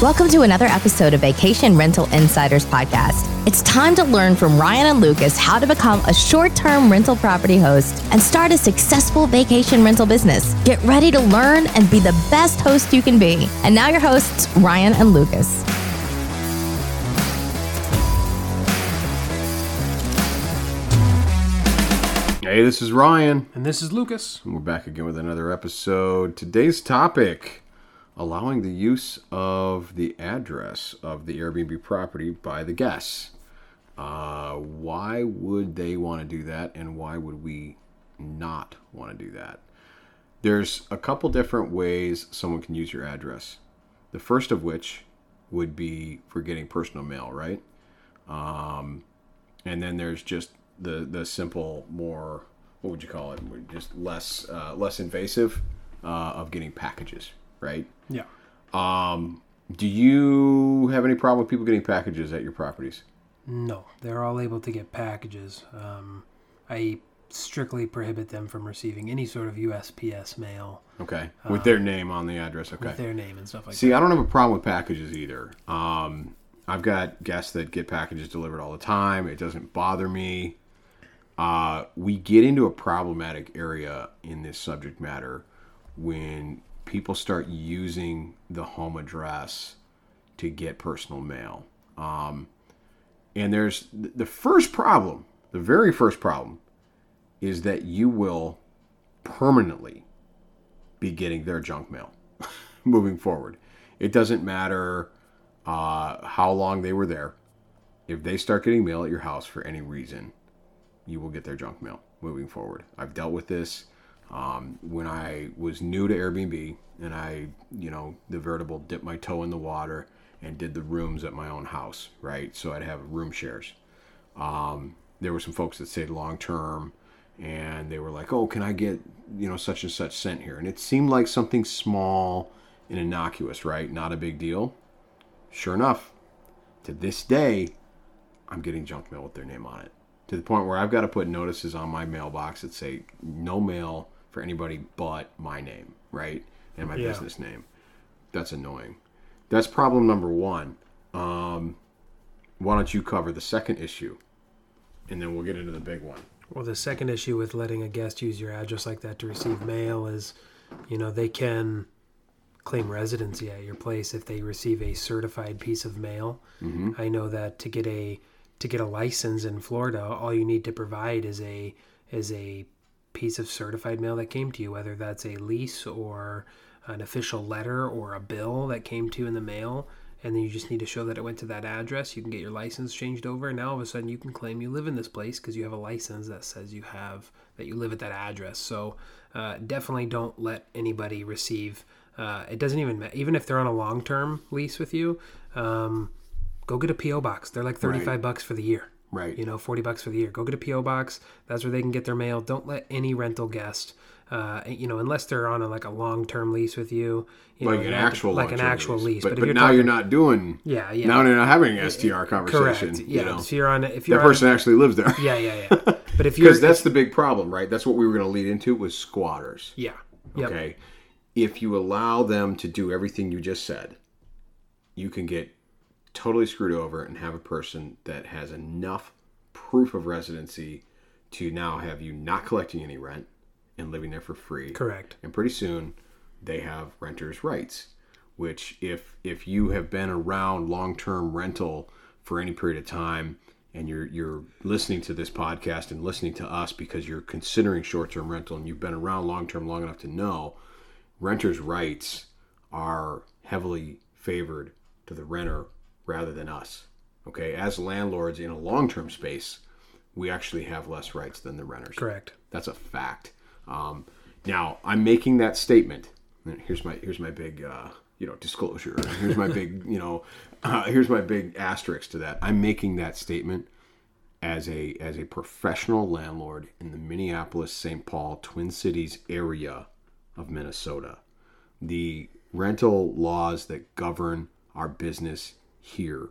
Welcome to another episode of Vacation Rental Insiders Podcast. It's time to learn from Ryan and Lucas how to become a short term rental property host and start a successful vacation rental business. Get ready to learn and be the best host you can be. And now, your hosts, Ryan and Lucas. Hey, this is Ryan. And this is Lucas. And we're back again with another episode. Today's topic allowing the use of the address of the Airbnb property by the guests. Uh, why would they want to do that, and why would we not want to do that? There's a couple different ways someone can use your address. The first of which would be for getting personal mail, right? Um, and then there's just the the simple, more what would you call it? Just less uh, less invasive uh, of getting packages, right? Yeah. Um, do you have any problem with people getting packages at your properties? No, they're all able to get packages. Um, I strictly prohibit them from receiving any sort of USPS mail Okay, with their name on the address. Okay. with their name and stuff like that. See, I don't have a problem with packages either. Um, I've got guests that get packages delivered all the time. It doesn't bother me. Uh, we get into a problematic area in this subject matter when people start using the home address to get personal mail. Um, and there's the first problem, the very first problem, is that you will permanently be getting their junk mail moving forward. It doesn't matter uh, how long they were there. If they start getting mail at your house for any reason, you will get their junk mail moving forward. I've dealt with this um, when I was new to Airbnb and I, you know, the veritable dipped my toe in the water and did the rooms at my own house, right? So I'd have room shares. Um, there were some folks that stayed long term and they were like, "Oh, can I get you know such and such sent here?" And it seemed like something small and innocuous, right? Not a big deal. Sure enough, to this day, I'm getting junk mail with their name on it. To the point where I've got to put notices on my mailbox that say no mail for anybody but my name, right? And my Yeah. business name. That's annoying. That's problem number one. Um, why don't you cover the second issue? And then we'll get into the big one. Well, the second issue with letting a guest use your address like that to receive mail is, you know, they can claim residency at your place if they receive a certified piece of mail. Mm-hmm. I know that to get a to get a license in Florida, all you need to provide is a is a piece of certified mail that came to you, whether that's a lease or an official letter or a bill that came to you in the mail. And then you just need to show that it went to that address. You can get your license changed over, and now all of a sudden you can claim you live in this place because you have a license that says you have that you live at that address. So uh, definitely don't let anybody receive. Uh, it doesn't even matter, even if they're on a long term lease with you. Um, go get a PO box. They're like thirty five bucks for the year. Right. You know, forty bucks for the year. Go get a PO box. That's where they can get their mail. Don't let any rental guest. Uh, you know, unless they're on a, like a long-term lease with you, you like know, an you actual like an actual lease. But, if but you're now talking- you're not doing. Yeah, yeah. Now you're not having an STR conversation. correct. You Yeah, know, if you're on, if you're that on, person actually lives there. yeah, yeah, yeah. But if you're, Because that's the big problem, right? That's what we were going to lead into was squatters. yeah, yep. Okay. If you allow them to do everything you just said, you can get totally screwed over and have a person that has enough proof of residency to now have you not collecting any rent and living there for free. correct. And pretty soon they have renters' rights, which if if you have been around long-term rental for any period of time and you're you're listening to this podcast and listening to us because you're considering short-term rental and you've been around long-term long enough to know renters' rights are heavily favored to the renter rather than us. Okay, as landlords in a long-term space, we actually have less rights than the renters. Correct. That's a fact. Um, now I'm making that statement. Here's my here's my big uh, you know disclosure. Here's my big you know uh, here's my big asterisk to that. I'm making that statement as a as a professional landlord in the Minneapolis St. Paul Twin Cities area of Minnesota. The rental laws that govern our business here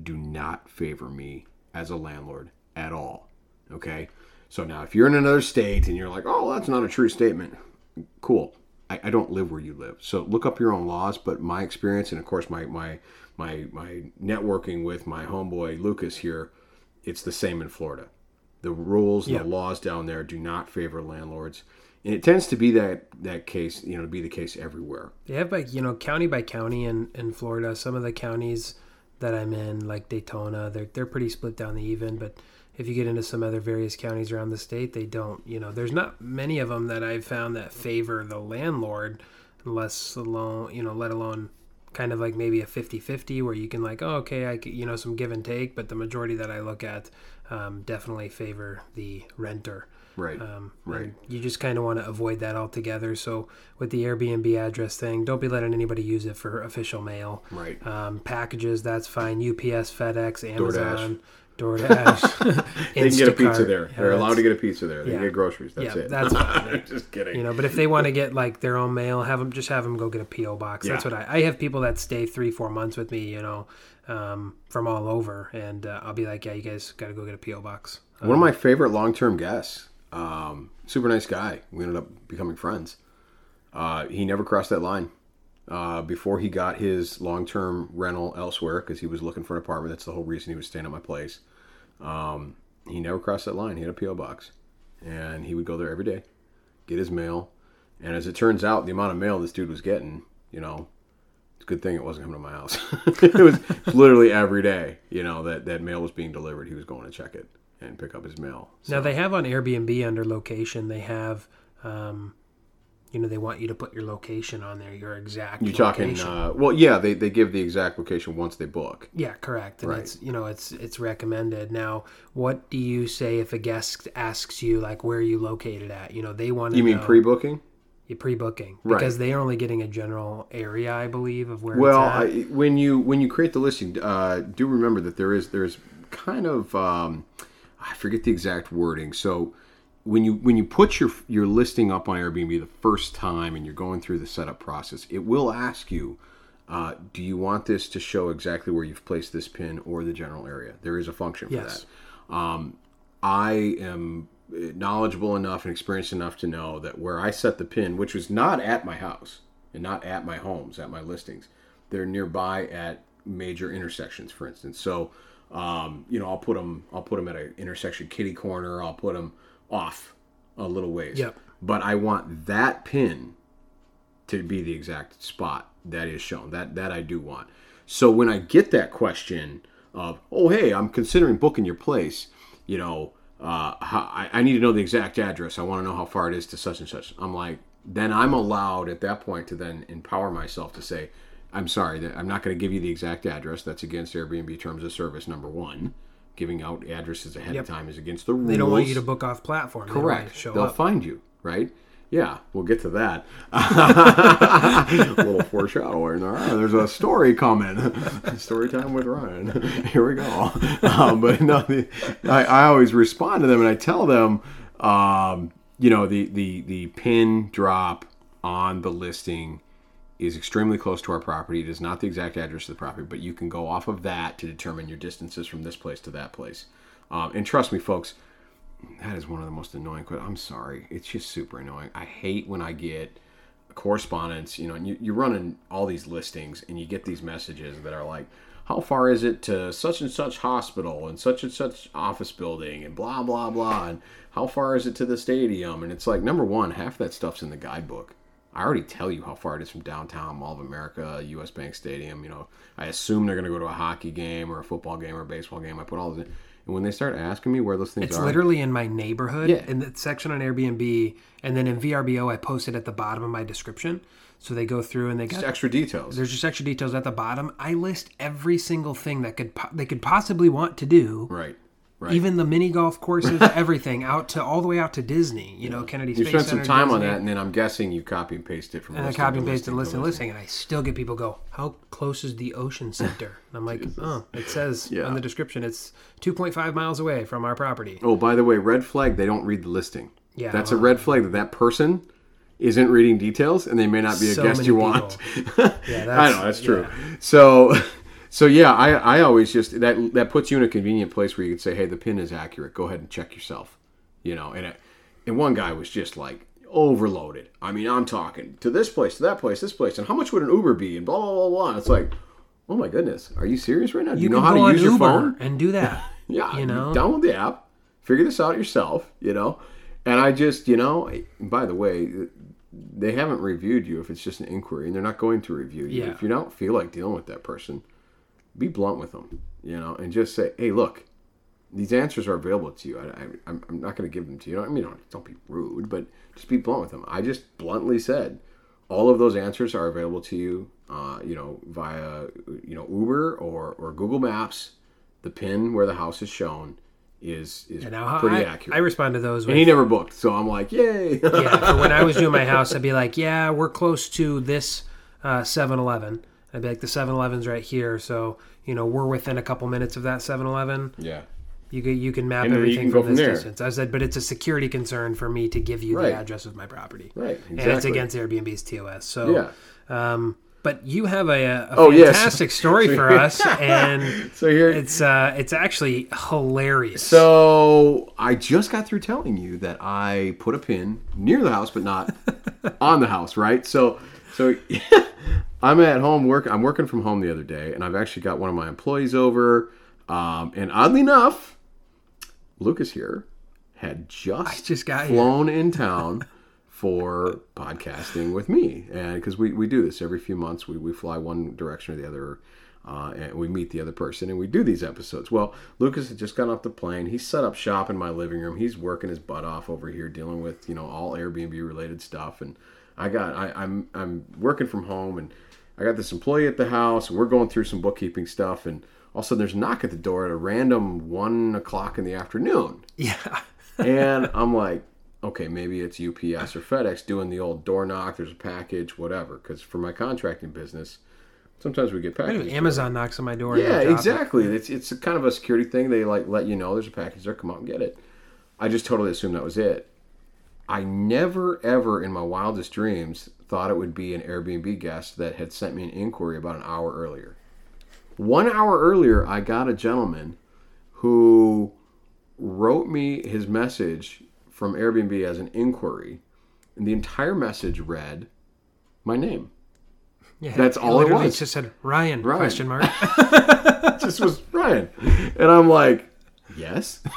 do not favor me as a landlord at all. Okay? So now if you're in another state and you're like, "Oh, that's not a true statement." Cool. I, I don't live where you live. So look up your own laws. But my experience, and of course my my my my networking with my homeboy Lucas here, it's the same in Florida. The rules, Yeah. the laws down there do not favor landlords, and it tends to be that that case. You know, to be the case everywhere. They have like you know county by county in, in Florida. Some of the counties that I'm in, like Daytona, they're they're pretty split down the even. But if you get into some other various counties around the state, they don't. You know, there's not many of them that I've found that favor the landlord, unless alone you know, let alone kind of like maybe a 50-50 where you can like oh okay I you know some give and take but the majority that i look at um, definitely favor the renter Right. um, Right. You just kind of want to avoid that altogether. So with the Airbnb address thing, don't be letting anybody use it for official mail. Right. Um, packages, that's fine. UPS, FedEx, Amazon, DoorDash. They can get a pizza there. Yeah, They're allowed to get a pizza there. They yeah. can get groceries. That's it. Yeah, it. that's fine. Just kidding. You know, but if they want to get like their own mail, have them just have them go get a PO box. That's what I. I have people that stay three, four months with me. You know, um, from all over, and uh, I'll be like, yeah, you guys got to go get a PO box. One of my favorite long-term guests. Um, super nice guy. We ended up becoming friends. Uh, he never crossed that line. Uh, before he got his long-term rental elsewhere, because he was looking for an apartment. That's the whole reason he was staying at my place. Um, he never crossed that line. He had a PO box, and he would go there every day, get his mail. And as it turns out, the amount of mail this dude was getting, you know, good thing it wasn't coming to my house. it was literally every day, you know, that that mail was being delivered. He was going to check it and pick up his mail. Now they have on Airbnb under location. They have, um, you know, they want you to put your location on there, your exact. You're talking, uh, well, yeah, they, they give the exact location once they book. yeah, correct. And Right. it's you know it's it's recommended. Now, what do you say if a guest asks you like where are you located at? You know, they want to You mean know, pre-booking? Pre-booking Right. because they are only getting a general area, I believe, of where. Well. I, when you when you create the listing, uh, do remember that there is there's kind of um, I forget the exact wording. So when you when you put your your listing up on Airbnb the first time and you're going through the setup process, it will ask you, uh, do you want this to show exactly where you've placed this pin or the general area? There is a function for Yes. that. Um, I am knowledgeable enough and experienced enough to know that where I set the pin, which was not at my house and not at my homes, at my listings, they're nearby at major intersections, for instance. So, um, you know, I'll put them, I'll put them at an intersection kitty corner. I'll put them off a little ways. Yep. But I want that pin to be the exact spot that is shown. That that I do want. So when I get that question of, oh hey, I'm considering booking your place, you know, uh, how, I, I need to know the exact address. I want to know how far it is to such and such. I'm like, then I'm allowed at that point to then empower myself to say, I'm sorry that I'm not going to give you the exact address. That's against Airbnb terms of service. Number one, giving out addresses ahead Yep. of time is against the rules. they don't want you to book off platform. They want you to Correct. Show They'll up. find you, right? Yeah, we'll get to that. a little foreshadowing. All right, there's a story coming. story time with Ryan. Here we go. Um, but no, the, I, I always respond to them and I tell them, um, you know, the, the, the pin drop on the listing is extremely close to our property. It is not the exact address of the property, but you can go off of that to determine your distances from this place to that place. Um, and trust me, folks, that is one of the most annoying. que- I'm sorry, it's just super annoying. I hate when I get correspondence. You know, and you, you're running all these listings, and you get these messages that are like, "How far is it to such and such hospital and such and such office building and blah blah blah?" And how far is it to the stadium? And it's like, number one, half that stuff's in the guidebook. I already tell you how far it is from downtown Mall of America, U.S. Bank Stadium. You know, I assume they're going to go to a hockey game or a football game or a baseball game. I put all of it. And when they start asking me where those things It's are, literally in my neighborhood Yeah. in the section on Airbnb, and then in VRBO I posted at the bottom of my description. So they go through and they got just extra details. there's just extra details at the bottom. I list every single thing that could po- they could possibly want to do, Right. Right. even the mini golf courses, everything out to all the way out to Disney. You know, Kennedy you Space spent some Center, time on that, and then I'm guessing you copy and paste it from. And I copy and pasted to listing, listing, and I still get people go, "How close is the Ocean Center?" And I'm like, "Oh, it says Yeah. on the description it's 2.5 miles away from our property." Oh, by the way, red flag. They don't read the listing. Yeah, that's a red flag that that person isn't reading details, and they may not be a So guest you people. want. Yeah, I know that's true. yeah. So, so yeah, I I always just that that puts you in a convenient place where you could say, hey, the pin is accurate. Go ahead and check yourself. You know, and it, and one guy was just like, overloaded. I mean, I'm talking to this place, to that place, this place, and how much would an Uber be, and blah blah blah blah. And it's like, oh my goodness, are you serious right now? Do you, know how to use your Uber phone? and do that. Yeah, you know. download the app, figure this out yourself. You know, and I just, you know, by the way, they haven't reviewed you if it's just an inquiry, and they're not going to review you Yeah. if you don't feel like dealing with that person. Be blunt with them, you know, and just say, hey, look. These answers are available to you. I, I, I'm I'm not going to give them to you. I mean, don't, don't be rude, but just be blunt with them. I just bluntly said, all of those answers are available to you, uh, you know, via you know Uber or, or Google Maps. The pin where the house is shown is is now pretty I, accurate. I respond to those with and he never booked, so I'm like, yay! yeah, when I was doing my house, I'd be like, yeah, we're close to this uh, 7-Eleven. I'd be like, the 7-Eleven's right here, so you know we're within a couple minutes of that 7-Eleven. yeah, You can you can map And everything can from from this there. distance. I said, but it's a security concern for me to give you Right. the address of my property, right, Exactly. and it's against Airbnb's TOS. So yeah. Um, but you have a, a Oh, yes. fantastic story for us, and So here, it's uh, it's actually hilarious. So I just got through telling you that I put a pin near the house, but not on the house, right? So, so I'm at home work. I'm working from home the other day, and I've actually got one of my employees over. Um, and oddly enough, Lucas here had just just got here. flown in town for podcasting with me, and because we, we do this every few months, we, we fly one direction or the other. Uh, and we meet the other person and we do these episodes. Well, Lucas had just gotten off the plane. He's set up shop in my living room. He's working his butt off over here, dealing with you know all Airbnb related stuff. And I got I, I'm I'm working from home, and I got this employee at the house, and we're going through some bookkeeping stuff. And all of a sudden, there's a knock at the door at a random one o'clock in the afternoon yeah, and I'm like, okay, maybe it's UPS or FedEx doing the old door knock. There's a package, whatever. Because for my contracting business, sometimes we get packages. Amazon knocks on my door. Yeah, drop it. exactly. It's it's kind of a security thing. They like let you know there's a package there. Come out and get it. I just totally assumed that was it. I never ever in my wildest dreams thought it would be an Airbnb guest that had sent me an inquiry about an hour earlier. One hour earlier, I got a gentleman who wrote me his message from Airbnb as an inquiry, and the entire message read my name. Yeah, That's all it was. just said Ryan, Ryan. question mark. just was Ryan. And I'm like, yes.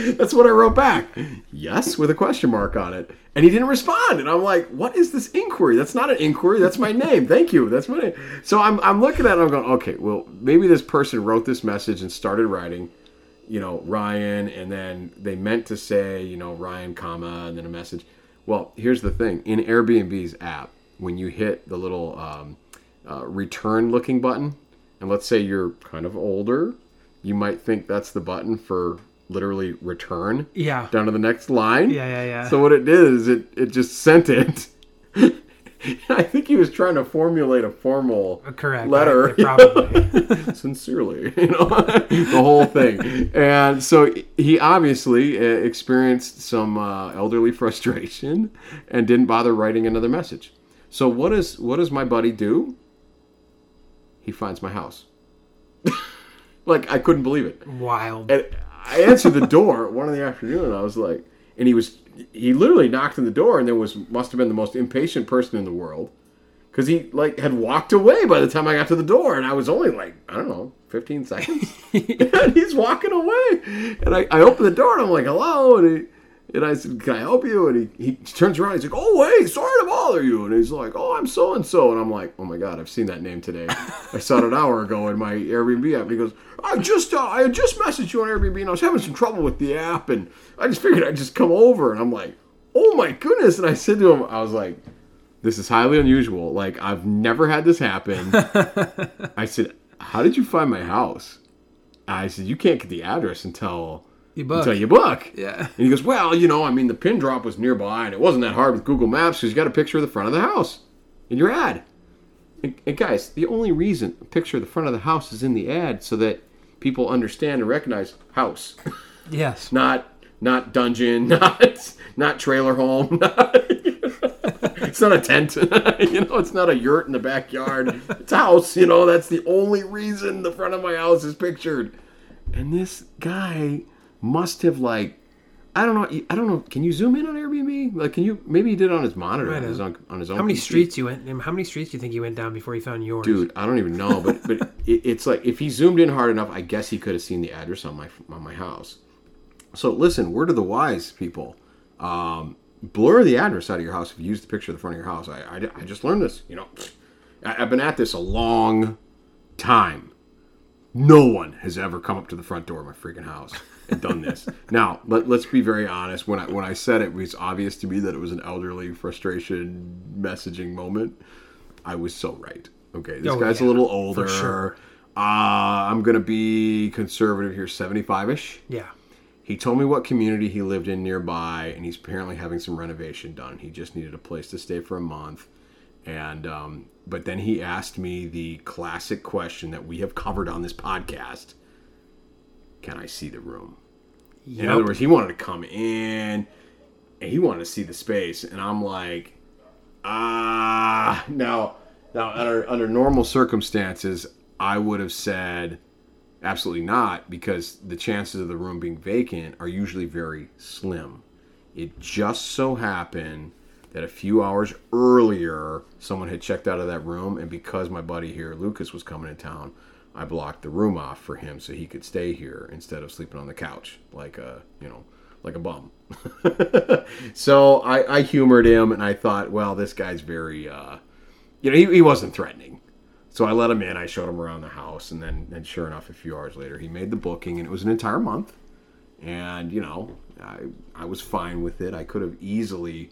That's what I wrote back. Yes, with a question mark on it. And he didn't respond. And I'm like, what is this inquiry? That's not an inquiry. That's my name. Thank you. That's my name. So I'm, I'm looking at it. I'm going, okay, well, maybe this person wrote this message and started writing, you know, Ryan. And then they meant to say, you know, Ryan, comma, and then a message. Well, here's the thing in Airbnb's app, when you hit the little um, uh, return looking button, and let's say you're kind of older, you might think that's the button for literally return yeah, down to the next line. yeah, yeah, yeah. So what it did is it, it just sent it. I think he was trying to formulate a formal Correct. letter. I- probably. sincerely, you know, the whole thing. And so he obviously uh, experienced some uh, elderly frustration and didn't bother writing another message. So what does what does my buddy do? He finds my house. like I couldn't believe it. Wild. And I answered the door one in the afternoon, and I was like, and he was, he literally knocked on the door, and there was must have been the most impatient person in the world, because he like had walked away by the time I got to the door, and I was only like, I don't know, fifteen seconds, and he's walking away, and I, I opened the door, and I'm like, hello, and he. And I said, "Can I help you?" And he, he turns around. He's like, "Oh, hey, sorry to bother you." And he's like, "Oh, I'm so and so." And I'm like, "Oh my god, I've seen that name today. I saw it an hour ago in my Airbnb app." And he goes, "I just, uh, I just messaged you on Airbnb, and I was having some trouble with the app, and I just figured I'd just come over." And I'm like, "Oh my goodness!" And I said to him, "I was like, this is highly unusual. Like I've never had this happen." I said, "How did you find my house?" I said, "You can't get the address until." You book. Until you book. Yeah. And he goes, Well, you know, I mean, the pin drop was nearby and it wasn't that hard with Google Maps because you got a picture of the front of the house in your ad. And, and guys, the only reason a picture of the front of the house is in the ad so that people understand and recognize house, Yes. not not dungeon, not not trailer home, not, it's not a tent, you know, it's not a yurt in the backyard. It's a house, you know. That's the only reason the front of my house is pictured. And this guy must have like I don't know. I don't know. Can you zoom in on Airbnb? Like, can you? Maybe he did it on his monitor, Might on his, own, on his own. How many PC. streets you went? How many streets do you think you went down before you found yours? Dude, I don't even know, but but it, it's like if he zoomed in hard enough, I guess he could have seen the address on my on my house. So listen, word of the wise, people. Um, blur the address out of your house if you use the picture of the front of your house. I, I, I just learned this. You know, I, I've been at this a long time. No one has ever come up to the front door of my freaking house and done this. now, let, let's be very honest. When I when I said it, it was obvious to me that it was an elderly frustration messaging moment. I was so right. Okay, this Oh, guy's a yeah, little for older. sure. Uh, I'm gonna be conservative here, 75 ish. Yeah. He told me what community he lived in nearby, and he's apparently having some renovation done. He just needed a place to stay for a month, and um, but then he asked me the classic question that we have covered on this podcast: Can I see the room? In other words, he wanted to come in, and he wanted to see the space, and I'm like, ah, now, now under under normal circumstances, I would have said absolutely not because the chances of the room being vacant are usually very slim. It just so happened that a few hours earlier, someone had checked out of that room, and because my buddy here, Lucas, was coming to town, I blocked the room off for him so he could stay here instead of sleeping on the couch like a, you know, like a bum. so I, I humored him, and I thought, well, this guy's very, uh, you know, he, he wasn't threatening. So I let him in. I showed him around the house, and then, and sure enough, a few hours later, he made the booking, and it was an entire month. And you know, I I was fine with it. I could have easily.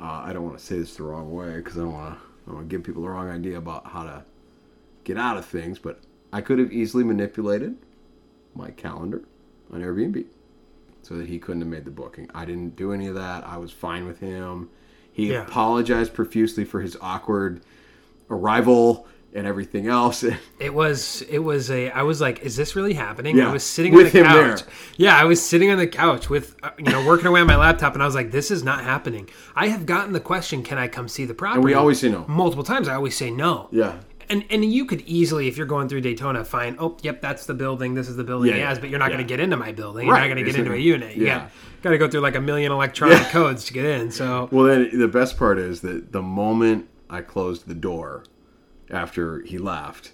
Uh, I don't want to say this the wrong way because I don't want to. I don't want to give people the wrong idea about how to get out of things, but I could have easily manipulated my calendar on Airbnb so that he couldn't have made the booking. I didn't do any of that. I was fine with him. He Yeah. apologized profusely for his awkward arrival and everything else. It was it was a I was like, is this really happening? Yeah, I was sitting with on the him couch. there. Yeah, I was sitting on the couch with uh, you know working away on my laptop, and I was like, this is not happening. I have gotten the question, can I come see the property? and we always say no. multiple times. I always say no. Yeah. And and you could easily, if you're going through Daytona, find oh yep, that's the building. This is the building Yeah, he has, but you're not yeah. going to get into my building. You're Right, not going to get into a unit. You Yeah. got to go through like a million electronic codes to get in. So Well, then the best part is that the moment I closed the door after he left,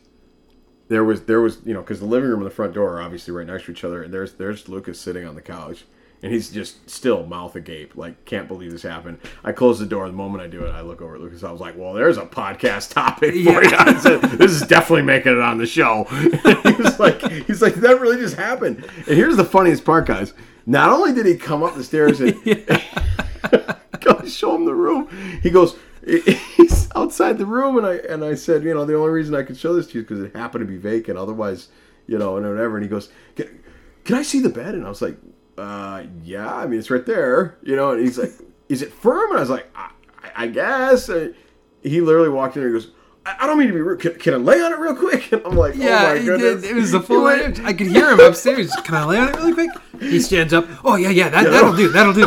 there was there was you know because the living room and the front door are obviously right next to each other, and there's there's Lucas sitting on the couch. And he's just still mouth agape, like can't believe this happened. I close the door. The moment I do it, I look over at Lucas. I was like, "Well, there's a podcast topic for Yeah. you." I said, this is definitely making it on the show. he was like, "He's like that really just happened." And here's the funniest part, guys. Not only did he come up the stairs and go show him the room. He goes, he's outside the room, and I and I said, you know, the only reason I could show this to you is because it happened to be vacant. Otherwise, you know, and whatever. And he goes, can, can I see the bed? And I was like, uh, yeah. I mean, it's right there, you know. And he's like, is it firm? And I was like, I, I guess. And he literally walked in and he goes. I I don't mean to be rude. Can, can I lay on it real quick? And I'm like, Yeah, oh goodness. did. It was the full. I could hear him upstairs. Can I lay on it really quick? He stands up. Oh yeah, yeah. That, that'll do. That'll do.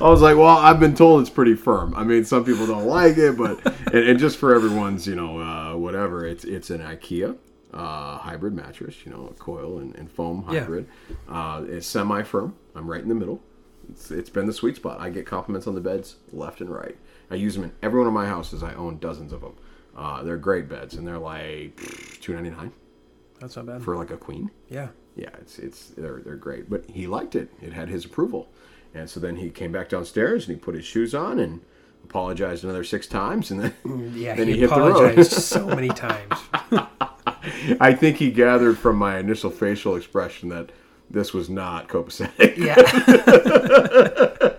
I was like, well, I've been told it's pretty firm. I mean, some people don't like it, but and, and just for everyone's, you know, uh, whatever, it's it's an IKEA uh, hybrid mattress, you know, a coil and, and foam Yeah. hybrid. Uh, it's semi-firm. I'm right in the middle. It's, it's been the sweet spot. I get compliments on the beds left and right. I use them in every one of my houses. I own dozens of them. Uh, they're great beds, and they're like two ninety nine That's not bad. for like a queen. Yeah. Yeah, it's it's they're they're great. But he liked it. It had his approval. And so then he came back downstairs and he put his shoes on and apologized another six times and then Yeah. then he, he hit the road. apologized so many times. I think he gathered from my initial facial expression that this was not copacetic. Yeah.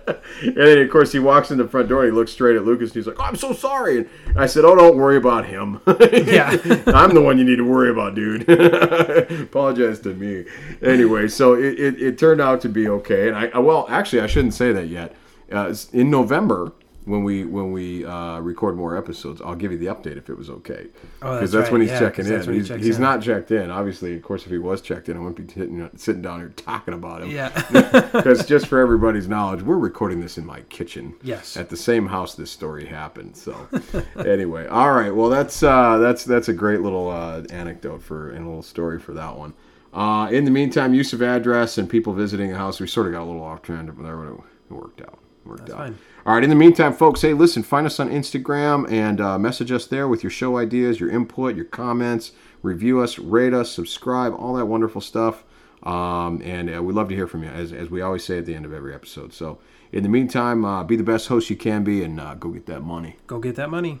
And then of course he walks in the front door and he looks straight at Lucas and he's like, oh, I'm so sorry. And I said, Oh, don't worry about him. Yeah. I'm the one you need to worry about, dude. Apologize to me. Anyway, so it, it, it turned out to be okay. And I, I well, actually, I shouldn't say that yet. Uh, in November, when we when we uh, record more episodes, I'll give you the update if it was okay. Oh, Because that's that's, right. when he's Yeah, checking in. he he's in. not checked in. Obviously, of course, if he was checked in, I wouldn't be sitting, sitting down here talking about him. Yeah. Because just for everybody's knowledge, we're recording this in my kitchen. Yes. At the same house this story happened. So, anyway, all right. Well, that's uh, that's that's a great little uh, anecdote for and a little story for that one. Uh, in the meantime, use of address and people visiting the house. We sort of got a little off trend, but it worked out. Worked That's out. fine. All right. In the meantime, folks, hey, listen, find us on Instagram and uh, message us there with your show ideas, your input, your comments. Review us, rate us, subscribe, all that wonderful stuff. Um, and uh, we love to hear from you, as, as we always say at the end of every episode. So, in the meantime, uh, be the best host you can be and uh, go get that money. Go get that money.